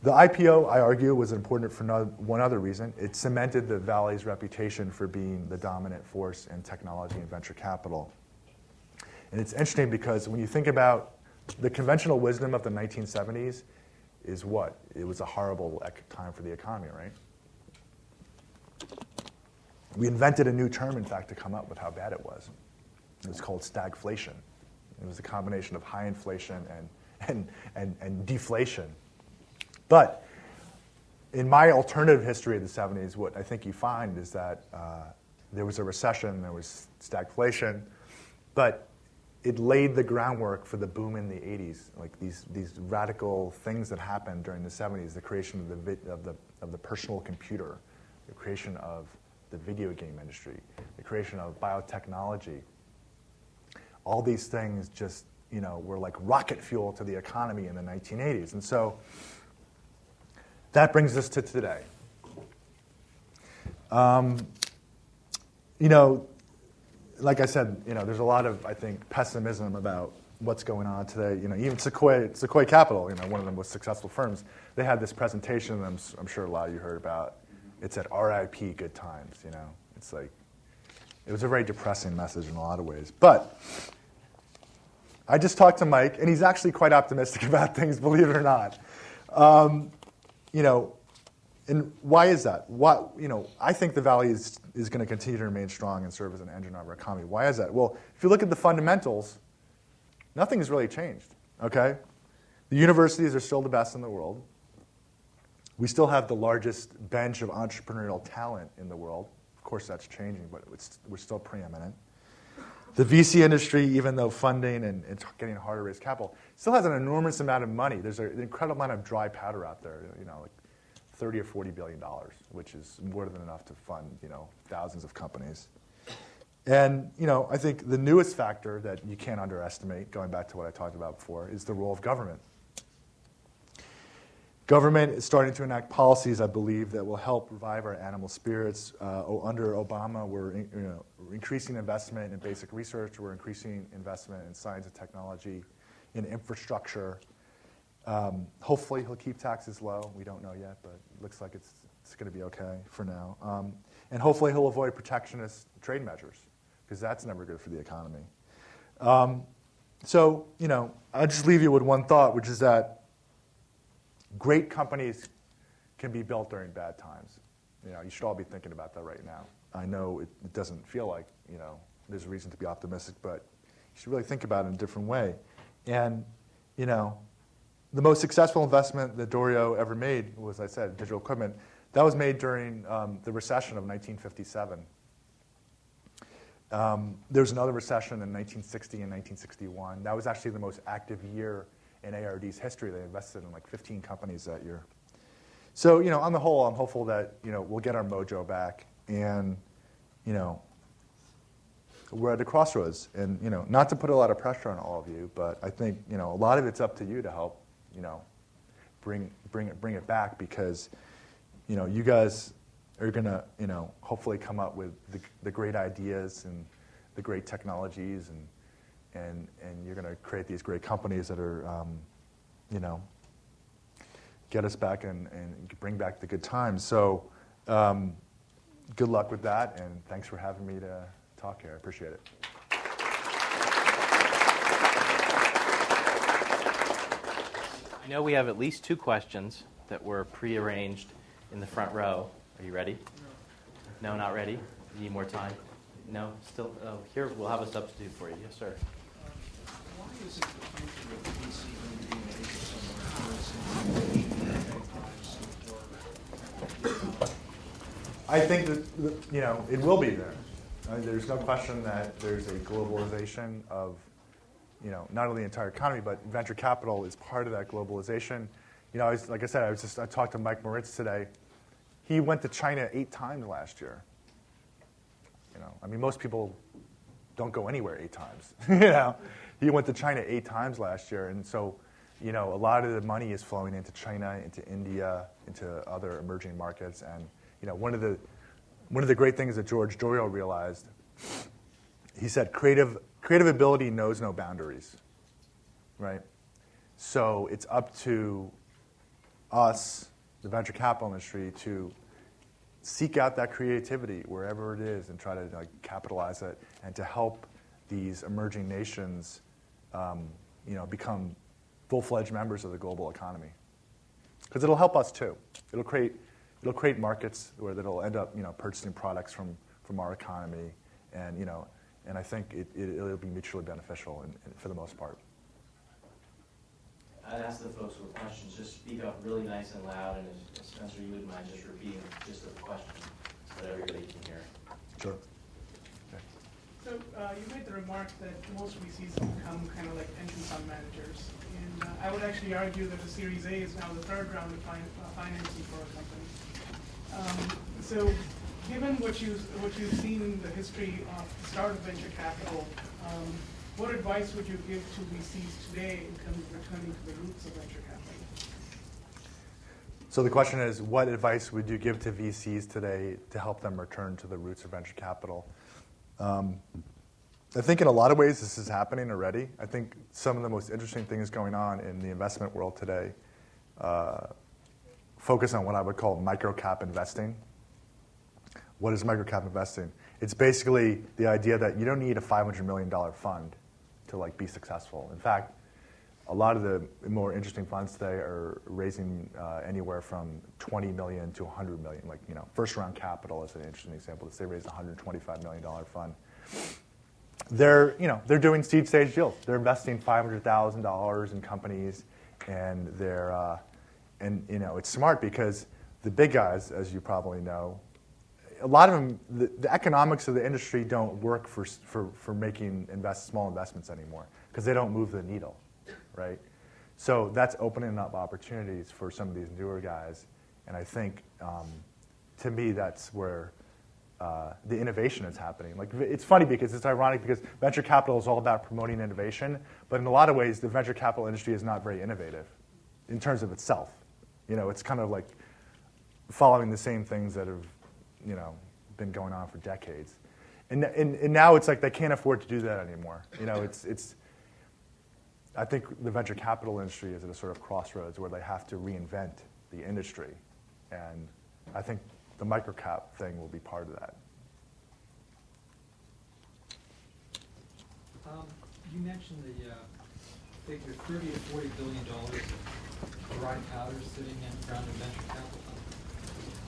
The IPO, I argue, was important for one other reason. It cemented the Valley's reputation for being the dominant force in technology and venture capital. And it's interesting because when you think about the conventional wisdom of the 1970s, is what? It was a horrible time for the economy, right? We invented a new term, in fact, to come up with how bad it was. It was called stagflation. It was a combination of high inflation and, and, and, and deflation but in my alternative history of the 70s, what I think you find is that uh, there was a recession, there was stagflation, but it laid the groundwork for the boom in the 80s, like these, these radical things that happened during the 70s, the creation of the, of, the, of the personal computer, the creation of the video game industry, the creation of biotechnology. All these things just, you know, were like rocket fuel to the economy in the 1980s. And so that brings us to today. Um, you know, like I said, you know, there's a lot of, I think, pessimism about what's going on today. You know, even Sequoia, Sequoia Capital, you know, one of the most successful firms, they had this presentation I'm, I'm sure a lot of you heard about. It said RIP Good Times, you know. It's like, it was a very depressing message in a lot of ways. But I just talked to Mike, and he's actually quite optimistic about things, believe it or not. Um, you know, and why is that? Why, you know, I think the Valley is, is going to continue to remain strong and serve as an engine of our economy. Why is that? Well, if you look at the fundamentals, nothing has really changed, okay? The universities are still the best in the world. We still have the largest bench of entrepreneurial talent in the world. Of course, that's changing, but we're still preeminent. The VC industry, even though funding and it's getting harder to raise capital, still has an enormous amount of money. There's an incredible amount of dry powder out there, you know, like 30 or 40 billion dollars, which is more than enough to fund, you know, thousands of companies. And, you know, I think the newest factor that you can't underestimate, going back to what I talked about before, is the role of government. Government is starting to enact policies, I believe, that will help revive our animal spirits. Uh, under Obama, we're you know, increasing investment in basic research, we're increasing investment in science and technology, in infrastructure. Um, hopefully, he'll keep taxes low. We don't know yet, but it looks like it's, it's going to be okay for now. Um, and hopefully, he'll avoid protectionist trade measures, because that's never good for the economy. Um, so, you know, I'll just leave you with one thought, which is that Great companies can be built during bad times. You know, you should all be thinking about that right now. I know it, it doesn't feel like, you know, there's a reason to be optimistic, but you should really think about it in a different way. And, you know, the most successful investment that Doriot ever made was, I said, digital equipment. That was made during um, the recession of 1957. Um, there was another recession in 1960 and 1961. That was actually the most active year in ARD's history. They invested in like 15 companies that year. So, you know, on the whole, I'm hopeful that, you know, we'll get our mojo back and, you know, we're at a crossroads. And, you know, not to put a lot of pressure on all of you, but I think, you know, a lot of it's up to you to help, you know, bring, bring, it, bring it back because, you know, you guys are going to, you know, hopefully come up with the, the great ideas and the great technologies and, and, and you're going to create these great companies that are, um, you know, get us back and, and bring back the good times. So um, good luck with that, and thanks for having me to talk here. I appreciate it. I know we have at least two questions that were prearranged in the front row. Are you ready? No, not ready. You need more time? No, still. Oh, here we'll have a substitute for you. Yes, sir. I think that you know it will be there. I mean, there's no question that there's a globalization of you know not only the entire economy but venture capital is part of that globalization. You know, I was, like I said, I was just I talked to Mike Moritz today. He went to China eight times last year. You know, I mean, most people don't go anywhere eight times. you know, he went to China eight times last year, and so you know a lot of the money is flowing into China, into India, into other emerging markets, and you know one of the one of the great things that George Doriot realized, he said, creative creative ability knows no boundaries, right? So it's up to us, the venture capital industry, to seek out that creativity wherever it is and try to like, capitalize it and to help these emerging nations um, you know, become full-fledged members of the global economy. Because it'll help us too. It'll create, it'll create markets where it'll end up you know, purchasing products from, from our economy. And, you know, and I think it, it, will be mutually beneficial in, in, for the most part. I'd ask the folks with questions, just speak up really nice and loud, and if Spencer, you wouldn't mind just repeating just the question so that everybody can hear. Sure. So uh, you made the remark that most VCs become kind of like pension fund managers. And uh, I would actually argue that the Series A is now the third round of fin uh, financing for a company. Um, so given what, you, what you've seen in the history of the start of venture capital, um, what advice would you give to VCs today in terms of returning to the roots of venture capital? So the question is, what advice would you give to VCs today to help them return to the roots of venture capital? Um, I think in a lot of ways this is happening already. I think some of the most interesting things going on in the investment world today uh, focus on what I would call microcap investing. What is microcap investing? It's basically the idea that you don't need a $500 million fund to like be successful. In fact, a lot of the more interesting funds today are raising uh, anywhere from 20 million to 100 million. Like, you know, First Round Capital is an interesting example. They raised a 125 million dollar fund. They're, you know, they're doing seed stage deals. They're investing $500,000 in companies, and they're, uh, and you know, it's smart because the big guys, as you probably know, a lot of them, the, the economics of the industry don't work for, for, for making invest, small investments anymore because they don't move the needle right? So that's opening up opportunities for some of these newer guys. And I think, um, to me, that's where uh, the innovation is happening. Like it's funny because it's ironic because venture capital is all about promoting innovation, but in a lot of ways, the venture capital industry is not very innovative in terms of itself. You know, it's kind of like following the same things that have, you know, been going on for decades. And, and, and now it's like they can't afford to do that anymore. You know, it's, it's, I think the venture capital industry is at a sort of crossroads where they have to reinvent the industry. And I think the microcap thing will be part of that. Um, you mentioned the uh, figure 30 to 40 billion dollars of dry powder sitting in around the venture capital.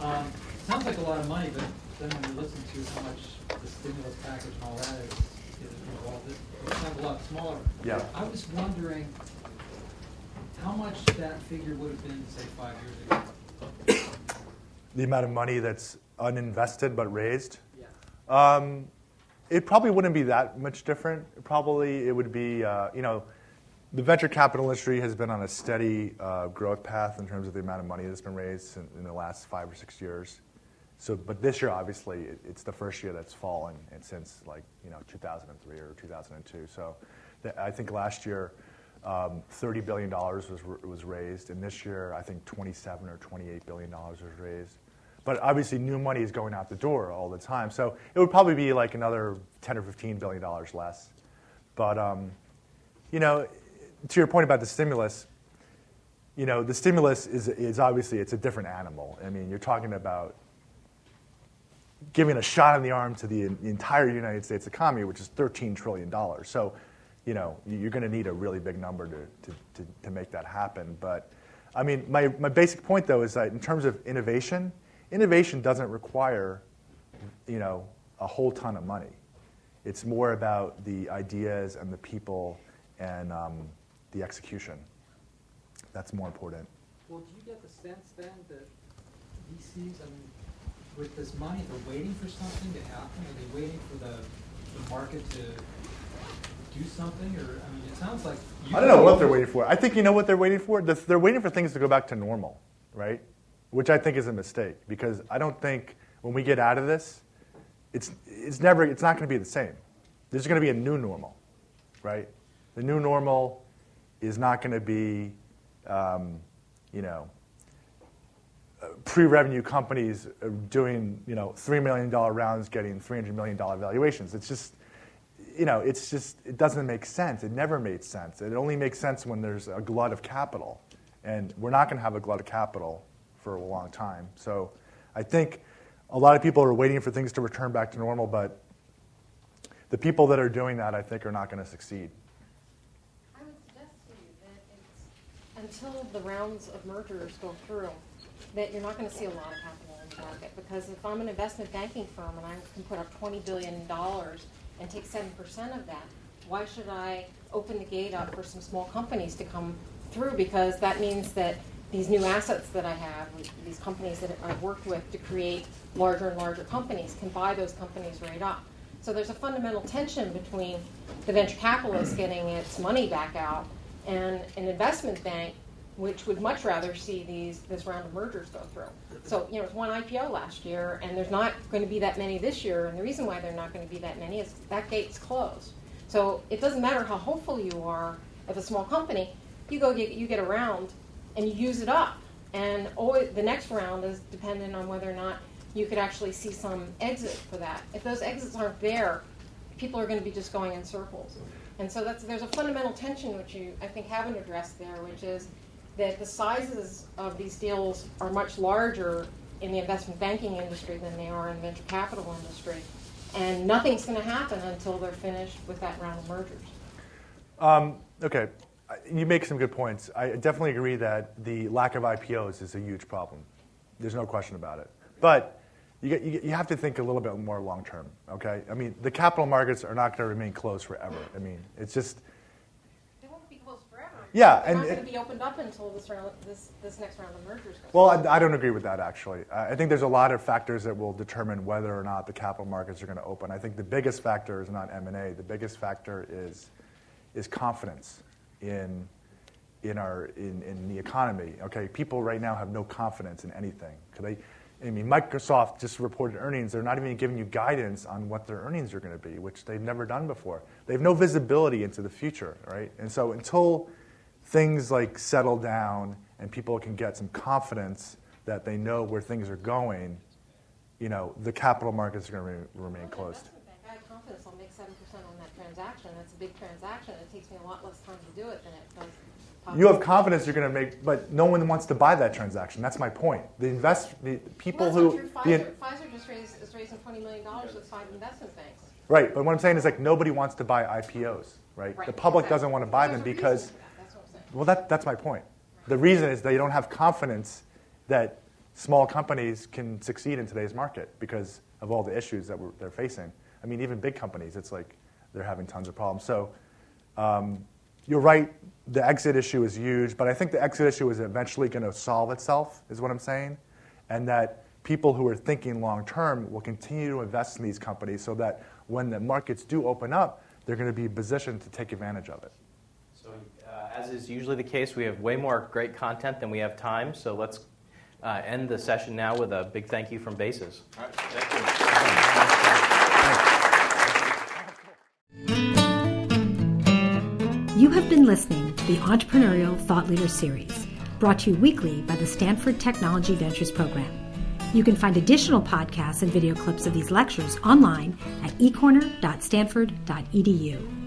Um, sounds like a lot of money, but then when you listen to how much the stimulus package and all that is, it, sound a lot smaller. Yeah. I was wondering how much that figure would have been, say, five years ago. The amount of money that's uninvested but raised? Yeah. Um, it probably wouldn't be that much different. Probably it would be, uh, you know, the venture capital industry has been on a steady uh, growth path in terms of the amount of money that's been raised in, in the last five or six years. So, but this year, obviously, it, it's the first year that's fallen and since like you know 2003 or 2002. So, the, I think last year, um, 30 billion dollars was was raised, and this year, I think 27 or 28 billion dollars was raised. But obviously, new money is going out the door all the time. So it would probably be like another 10 or 15 billion dollars less. But um, you know, to your point about the stimulus, you know, the stimulus is, is obviously it's a different animal. I mean, you're talking about giving a shot in the arm to the, entire United States economy, which is $13 trillion. So, you know, you're going to need a really big number to, to, to, to, make that happen. But, I mean, my, my basic point, though, is that in terms of innovation, innovation doesn't require, you know, a whole ton of money. It's more about the ideas and the people and um, the execution. That's more important. Well, do you get the sense then that VCs, I mean, with this money, they're waiting for something to happen? Are they waiting for the, the market to do something? Or, I mean, it sounds like. I don't know what they're waiting for. I think you know what they're waiting for? They're waiting for things to go back to normal, right? Which I think is a mistake because I don't think when we get out of this, it's, it's never, it's not going to be the same. There's going to be a new normal, right? The new normal is not going to be, um, you know, pre-revenue companies doing you know three million dollar rounds, getting three hundred million dollar valuations. It's just you know it's just it doesn't make sense. It never made sense. It only makes sense when there's a glut of capital, and we're not going to have a glut of capital for a long time. So I think a lot of people are waiting for things to return back to normal, but the people that are doing that, I think, are not going to succeed. I would suggest to you that it's until the rounds of mergers go through that you're not going to see a lot of capital in the market because if I'm an investment banking firm and I can put up $20 billion and take 7% of that, why should I open the gate up for some small companies to come through? Because that means that these new assets that I have, these companies that I've worked with to create larger and larger companies, can buy those companies right up. So there's a fundamental tension between the venture capitalist getting its money back out and an investment bank which would much rather see these this round of mergers go through. So you know, it's one IPO last year, and there's not going to be that many this year. And the reason why they're not going to be that many is that gate's closed. So it doesn't matter how hopeful you are of a small company, you go get you get a round, and you use it up. And always, the next round is dependent on whether or not you could actually see some exit for that. If those exits aren't there, people are going to be just going in circles. And so that's, there's a fundamental tension which you I think haven't addressed there, which is that the sizes of these deals are much larger in the investment banking industry than they are in the venture capital industry. And nothing's going to happen until they're finished with that round of mergers. Um, okay. You make some good points. I definitely agree that the lack of IPOs is a huge problem. There's no question about it. But you, get, you, you have to think a little bit more long term, okay? I mean, the capital markets are not going to remain closed forever. I mean, it's just, They won't be closed forever. Yeah, They're and not going to be opened up until this round, this, this next round of mergers goes. well, I, I don't agree with that actually. I I think there's a lot of factors that will determine whether or not the capital markets are going to open. I think the biggest factor is not M&A. The biggest factor is, is confidence in, in, our, in, in the economy. Okay, people right now have no confidence in anything. They, I mean, Microsoft just reported earnings. They're not even giving you guidance on what their earnings are going to be, which they've never done before. They have no visibility into the future, right? And so until things like settle down and people can get some confidence that they know where things are going, you know, the capital markets are going to remain I'm closed. I have confidence I'll make seven percent on that transaction. That's a big transaction. It takes me a lot less time to do it than it does. You have confidence you're going to make, but no one wants to buy that transaction. That's my point. The invest, the people well, who, not the- Pfizer, Pfizer just raised, is raising twenty million dollars with five investment banks. right. But what I'm saying is like nobody wants to buy IPOs, right? Right, The public exactly. doesn't want to buy There's them because, well, that, that's my point. The reason is they don't have confidence that small companies can succeed in today's market because of all the issues that they're facing. I mean, even big companies, it's like they're having tons of problems. So um, you're right, the exit issue is huge, but I think the exit issue is eventually going to solve itself, is what I'm saying. And that people who are thinking long term will continue to invest in these companies so that when the markets do open up, they're going to be positioned to take advantage of it. So, as is usually the case, we have way more great content than we have time. So let's uh, end the session now with a big thank you from BASES. All right, thank you. You have been listening to the Entrepreneurial Thought Leader Series, brought to you weekly by the Stanford Technology Ventures Program. You can find additional podcasts and video clips of these lectures online at ecorner.stanford.edu.